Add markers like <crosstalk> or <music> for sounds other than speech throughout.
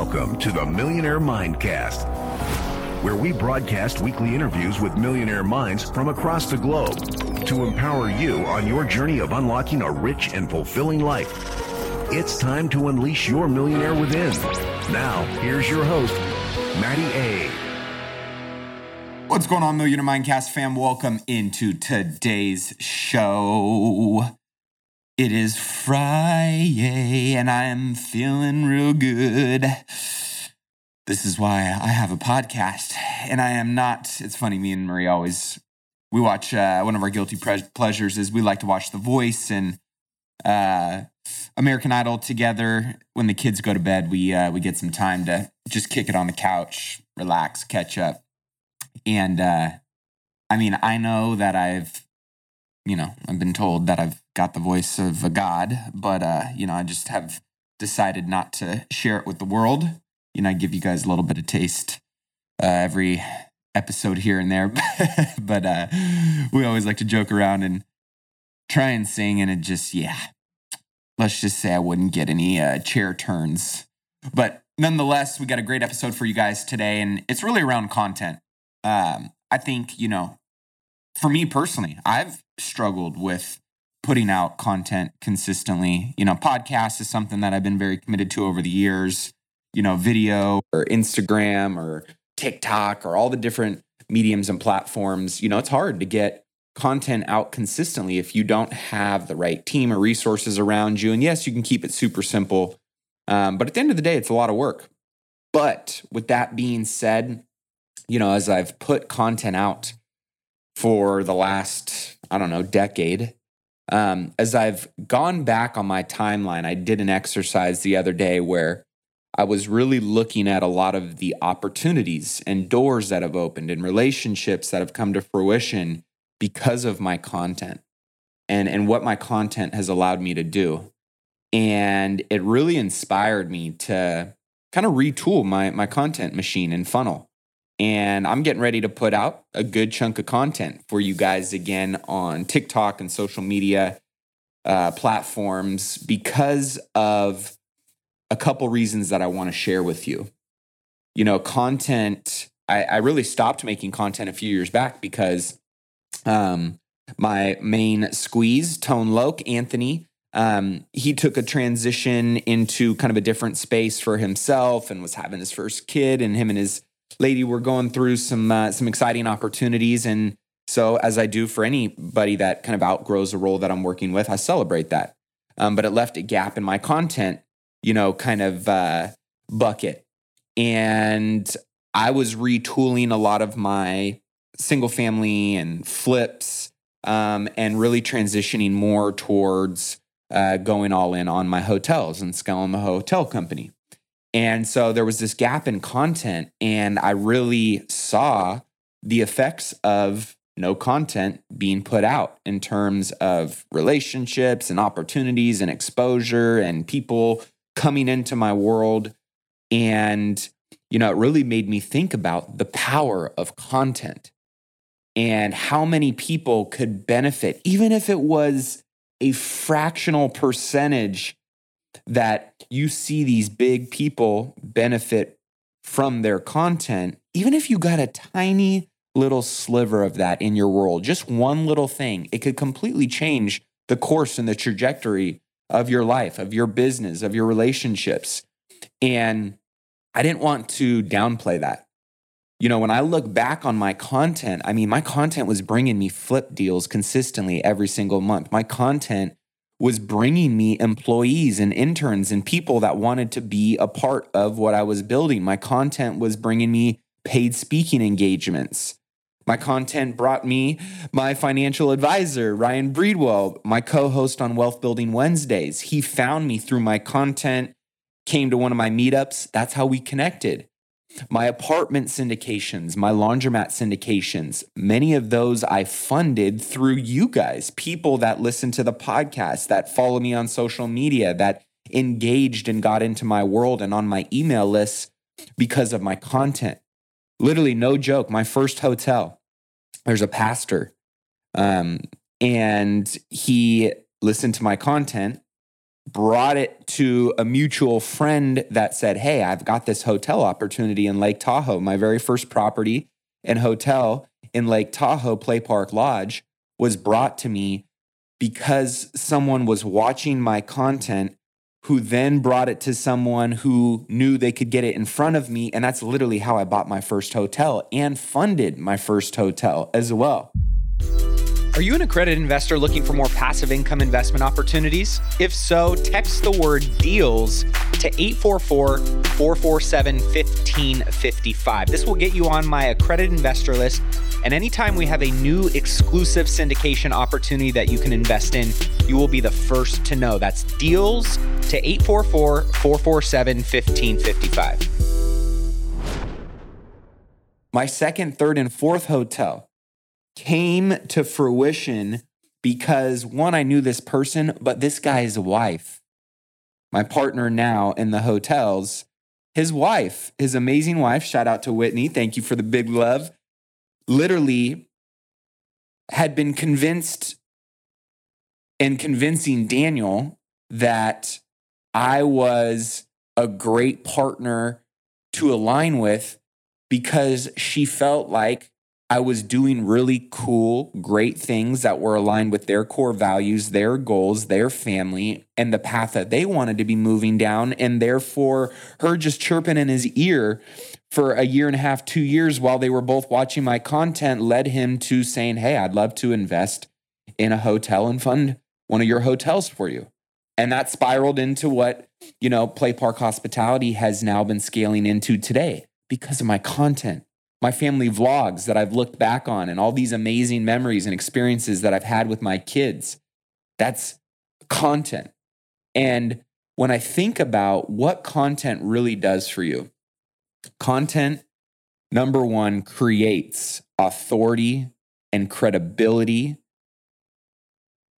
Welcome to the Millionaire Mindcast, where we broadcast weekly interviews with millionaire minds from across the globe to empower you on your journey of unlocking a rich and fulfilling life. It's time to unleash your millionaire within. Now, here's your host, Matty A. What's going on, Millionaire Mindcast fam? Welcome into today's show. It is Friday and I am feeling real good. This is why I have a podcast and I am not. It's funny, me and Marie always, we watch, uh, one of our guilty pre- pleasures is we like to watch The Voice and uh, American Idol together. When the kids go to bed, we, uh, we get some time to just kick it on the couch, relax, catch up. And uh, I mean, I know that I've, you know, I've been told that I've got the voice of a god, but uh, you know, I just have decided not to share it with the world. You know, I give you guys a little bit of taste uh, every episode here and there, <laughs> but uh, we always like to joke around and try and sing, and it just, yeah, let's just say I wouldn't get any uh, chair turns. But nonetheless, we got a great episode for you guys today, and it's really around content. Um, I think, you know, for me personally, I've struggled with putting out content consistently. You know, podcast is something that I've been very committed to over the years. You know, video or Instagram or TikTok or all the different mediums and platforms. You know, it's hard to get content out consistently if you don't have the right team or resources around you. And yes, you can keep it super simple. Um, but at the end of the day, it's a lot of work. But with that being said, you know, as I've put content out for the last, I don't know, decade, um, as I've gone back on my timeline, I did an exercise the other day where I was really looking at a lot of the opportunities and doors that have opened and relationships that have come to fruition because of my content and, and what my content has allowed me to do. And it really inspired me to kind of retool my, my content machine and funnel and I'm getting ready to put out a good chunk of content for you guys again on TikTok and social media uh, platforms because of a couple reasons that I want to share with you. You know, content, I, I really stopped making content a few years back because um, my main squeeze, Tone Loc, Anthony, um, he took a transition into kind of a different space for himself and was having his first kid, and him and his lady, we're going through some uh, some exciting opportunities, and so as I do for anybody that kind of outgrows a role that I'm working with, I celebrate that. Um, but it left a gap in my content, you know, kind of uh, bucket, and I was retooling a lot of my single family and flips, um, and really transitioning more towards uh, going all in on my hotels and scaling the hotel company. And so there was this gap in content, and I really saw the effects of no content being put out in terms of relationships and opportunities and exposure and people coming into my world. And, you know, it really made me think about the power of content and how many people could benefit, even if it was a fractional percentage that you see these big people benefit from their content, even if you got a tiny little sliver of that in your world, just one little thing, it could completely change the course and the trajectory of your life, of your business, of your relationships. And I didn't want to downplay that. You know, when I look back on my content, I mean, my content was bringing me flip deals consistently every single month. My content was bringing me employees and interns and people that wanted to be a part of what I was building. My content was bringing me paid speaking engagements. My content brought me my financial advisor, Ryan Breedwell, my co host on Wealth Building Wednesdays. He found me through my content, came to one of my meetups. That's how we connected my apartment syndications, my laundromat syndications, many of those I funded through you guys, people that listen to the podcast, that follow me on social media, that engaged and got into my world and on my email list because of my content. Literally, no joke. My first hotel, there's a pastor, um, and he listened to my content brought it to a mutual friend that said, Hey, I've got this hotel opportunity in Lake Tahoe. My very first property and hotel in Lake Tahoe, Play Park Lodge, was brought to me because someone was watching my content who then brought it to someone who knew they could get it in front of me. And that's literally how I bought my first hotel and funded my first hotel as well. Are you an accredited investor looking for more passive income investment opportunities? If so, text the word deals to 844 447 1555. This will get you on my accredited investor list. And anytime we have a new exclusive syndication opportunity that you can invest in, you will be the first to know. That's deals to 844 447 1555. My second, third, and fourth hotel came to fruition because one, I knew this person, but this guy's wife, my partner now in the hotels, his wife, his amazing wife, shout out to Whitney, thank you for the big love, literally had been convinced and convincing Daniel that I was a great partner to align with because she felt like I was doing really cool, great things that were aligned with their core values, their goals, their family, and the path that they wanted to be moving down. And therefore, her just chirping in his ear for a year and a half, two years while they were both watching my content led him to saying, Hey, I'd love to invest in a hotel and fund one of your hotels for you. And that spiraled into what, you know, Play Park Hospitality has now been scaling into today because of my content my family vlogs that I've looked back on and all these amazing memories and experiences that I've had with my kids. That's content. And when I think about what content really does for you, content, number one, creates authority and credibility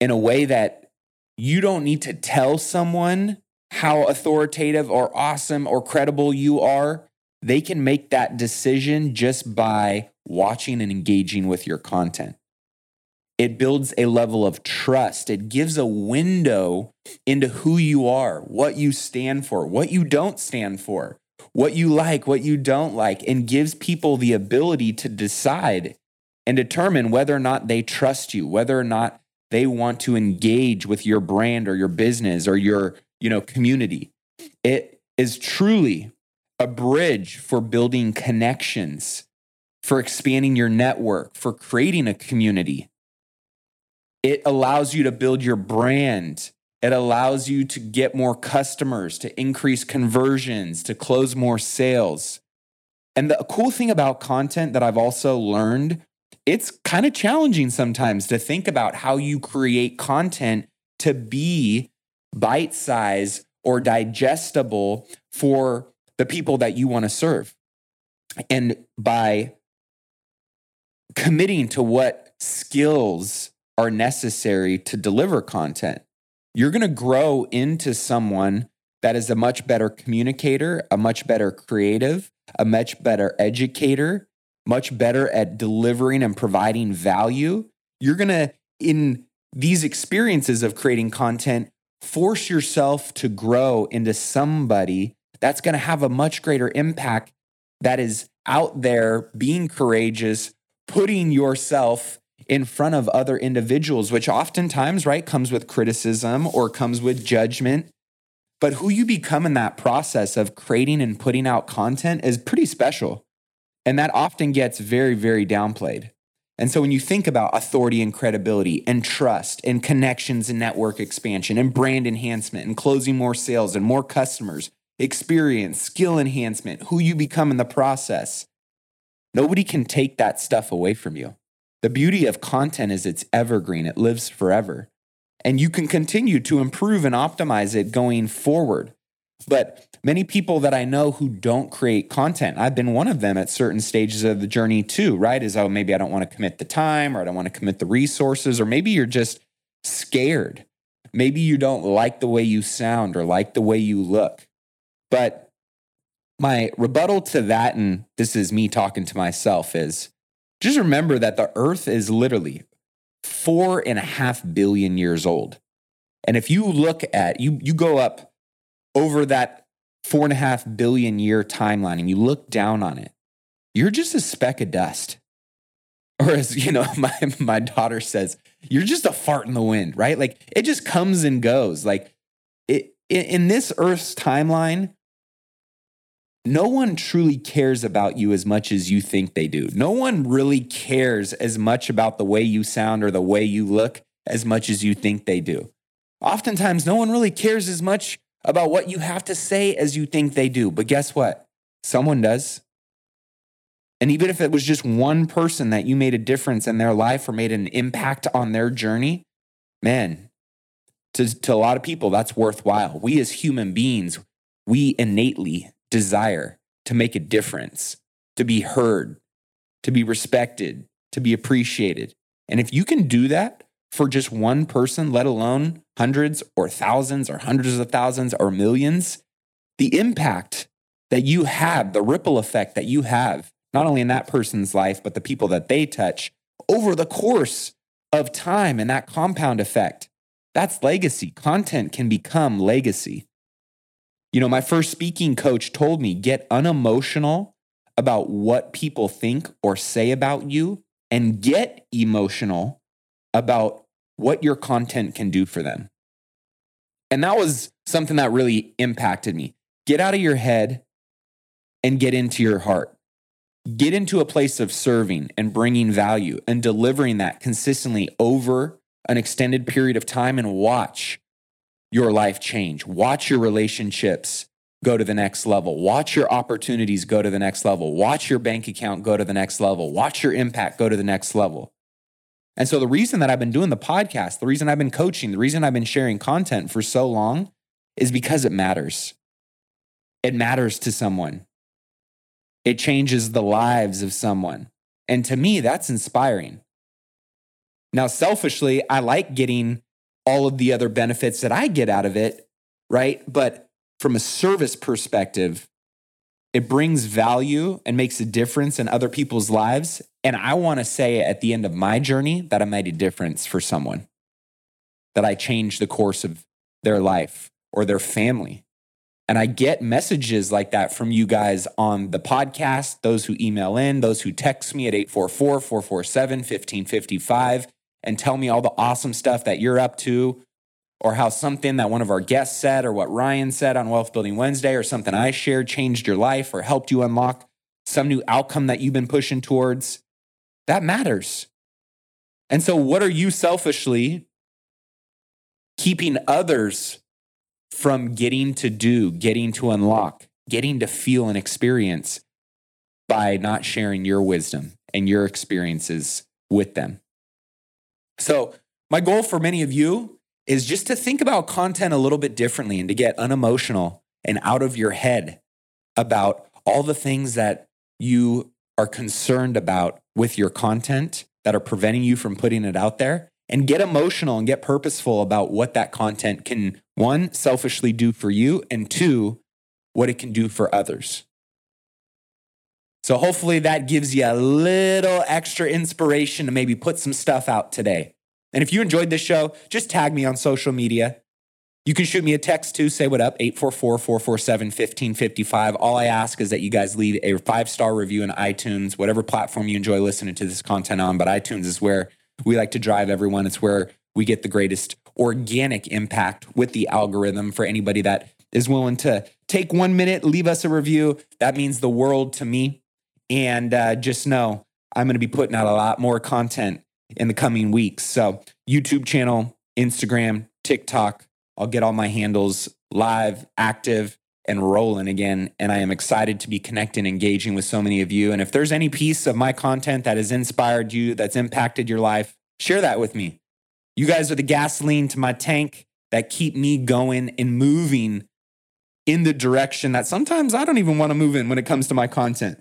in a way that you don't need to tell someone how authoritative or awesome or credible you are they can make that decision just by watching and engaging with your content. It builds a level of trust. It gives a window into who you are, what you stand for, what you don't stand for, what you like, what you don't like, and gives people the ability to decide and determine whether or not they trust you, whether or not they want to engage with your brand or your business or your, you know, community. It is truly a bridge for building connections, for expanding your network, for creating a community. It allows you to build your brand. It allows you to get more customers, to increase conversions, to close more sales. And the cool thing about content that I've also learned, it's kind of challenging sometimes to think about how you create content to be bite size or digestible for the people that you want to serve. And by committing to what skills are necessary to deliver content, you're going to grow into someone that is a much better communicator, a much better creative, a much better educator, much better at delivering and providing value. You're going to, in these experiences of creating content, force yourself to grow into somebody that's going to have a much greater impact that is out there being courageous, putting yourself in front of other individuals, which oftentimes, right, comes with criticism or comes with judgment. But who you become in that process of creating and putting out content is pretty special. And that often gets very, very downplayed. And so when you think about authority and credibility and trust and connections and network expansion and brand enhancement and closing more sales and more customers, experience, skill enhancement, who you become in the process. Nobody can take that stuff away from you. The beauty of content is it's evergreen, it lives forever. And you can continue to improve and optimize it going forward. But many people that I know who don't create content, I've been one of them at certain stages of the journey too, right? Is oh, maybe I don't want to commit the time or I don't want to commit the resources, or maybe you're just scared. Maybe you don't like the way you sound or like the way you look. But my rebuttal to that, and this is me talking to myself, is just remember that the earth is literally four and a half billion years old. And if you look at you, you go up over that four and a half billion year timeline and you look down on it, you're just a speck of dust. Or as you know, <laughs> my my daughter says, you're just a fart in the wind, right? Like it just comes and goes. Like it in this Earth's timeline, no one truly cares about you as much as you think they do. No one really cares as much about the way you sound or the way you look as much as you think they do. Oftentimes, no one really cares as much about what you have to say as you think they do. But guess what? Someone does. And even if it was just one person that you made a difference in their life or made an impact on their journey, man, to, to a lot of people, that's worthwhile. We as human beings, we innately desire to make a difference, to be heard, to be respected, to be appreciated. And if you can do that for just one person, let alone hundreds or thousands or hundreds of thousands or millions, the impact that you have, the ripple effect that you have, not only in that person's life, but the people that they touch over the course of time and that compound effect. That's legacy. Content can become legacy. You know, my first speaking coach told me get unemotional about what people think or say about you and get emotional about what your content can do for them. And that was something that really impacted me. Get out of your head and get into your heart. Get into a place of serving and bringing value and delivering that consistently over an extended period of time and watch your life change. Watch your relationships go to the next level. Watch your opportunities go to the next level. Watch your bank account go to the next level. Watch your impact go to the next level. And so, the reason that I've been doing the podcast, the reason I've been coaching, the reason I've been sharing content for so long is because it matters. It matters to someone, it changes the lives of someone. And to me, that's inspiring. Now, selfishly, I like getting all of the other benefits that I get out of it, right? But from a service perspective, it brings value and makes a difference in other people's lives. And I want to say at the end of my journey that I made a difference for someone, that I changed the course of their life or their family. And I get messages like that from you guys on the podcast, those who email in, those who text me at 844 447 1555 and tell me all the awesome stuff that you're up to, or how something that one of our guests said, or what Ryan said on Wealth Building Wednesday, or something I shared changed your life or helped you unlock some new outcome that you've been pushing towards. That matters. And so, what are you selfishly keeping others from getting to do, getting to unlock, getting to feel and experience by not sharing your wisdom and your experiences with them? So, my goal for many of you is just to think about content a little bit differently and to get unemotional and out of your head about all the things that you are concerned about with your content that are preventing you from putting it out there and get emotional and get purposeful about what that content can one selfishly do for you and two what it can do for others so hopefully that gives you a little extra inspiration to maybe put some stuff out today. And if you enjoyed this show, just tag me on social media. You can shoot me a text too, say what up, 844 447 1555. All I ask is that you guys leave a five star review in iTunes, whatever platform you enjoy listening to this content on. But iTunes is where we like to drive everyone. It's where we get the greatest organic impact with the algorithm for anybody that is willing to take one minute, leave us a review. That means the world to me. And uh, just know I'm going to be putting out a lot more content in the coming weeks. So, YouTube channel, Instagram, TikTok, I'll get all my handles live, active, and rolling again. And I am excited to be connecting, engaging with so many of you. And if there's any piece of my content that has inspired you, that's impacted your life, share that with me. You guys are the gasoline to my tank that keep me going and moving in the direction that sometimes I don't even want to move in when it comes to my content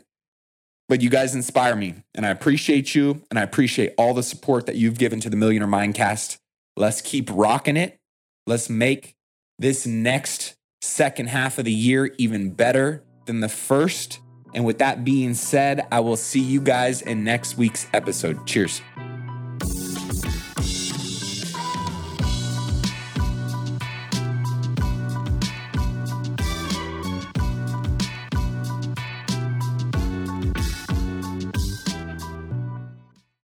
but you guys inspire me and I appreciate you and I appreciate all the support that you've given to the Millionaire Mindcast. Let's keep rocking it. Let's make this next second half of the year even better than the first. And with that being said, I will see you guys in next week's episode. Cheers.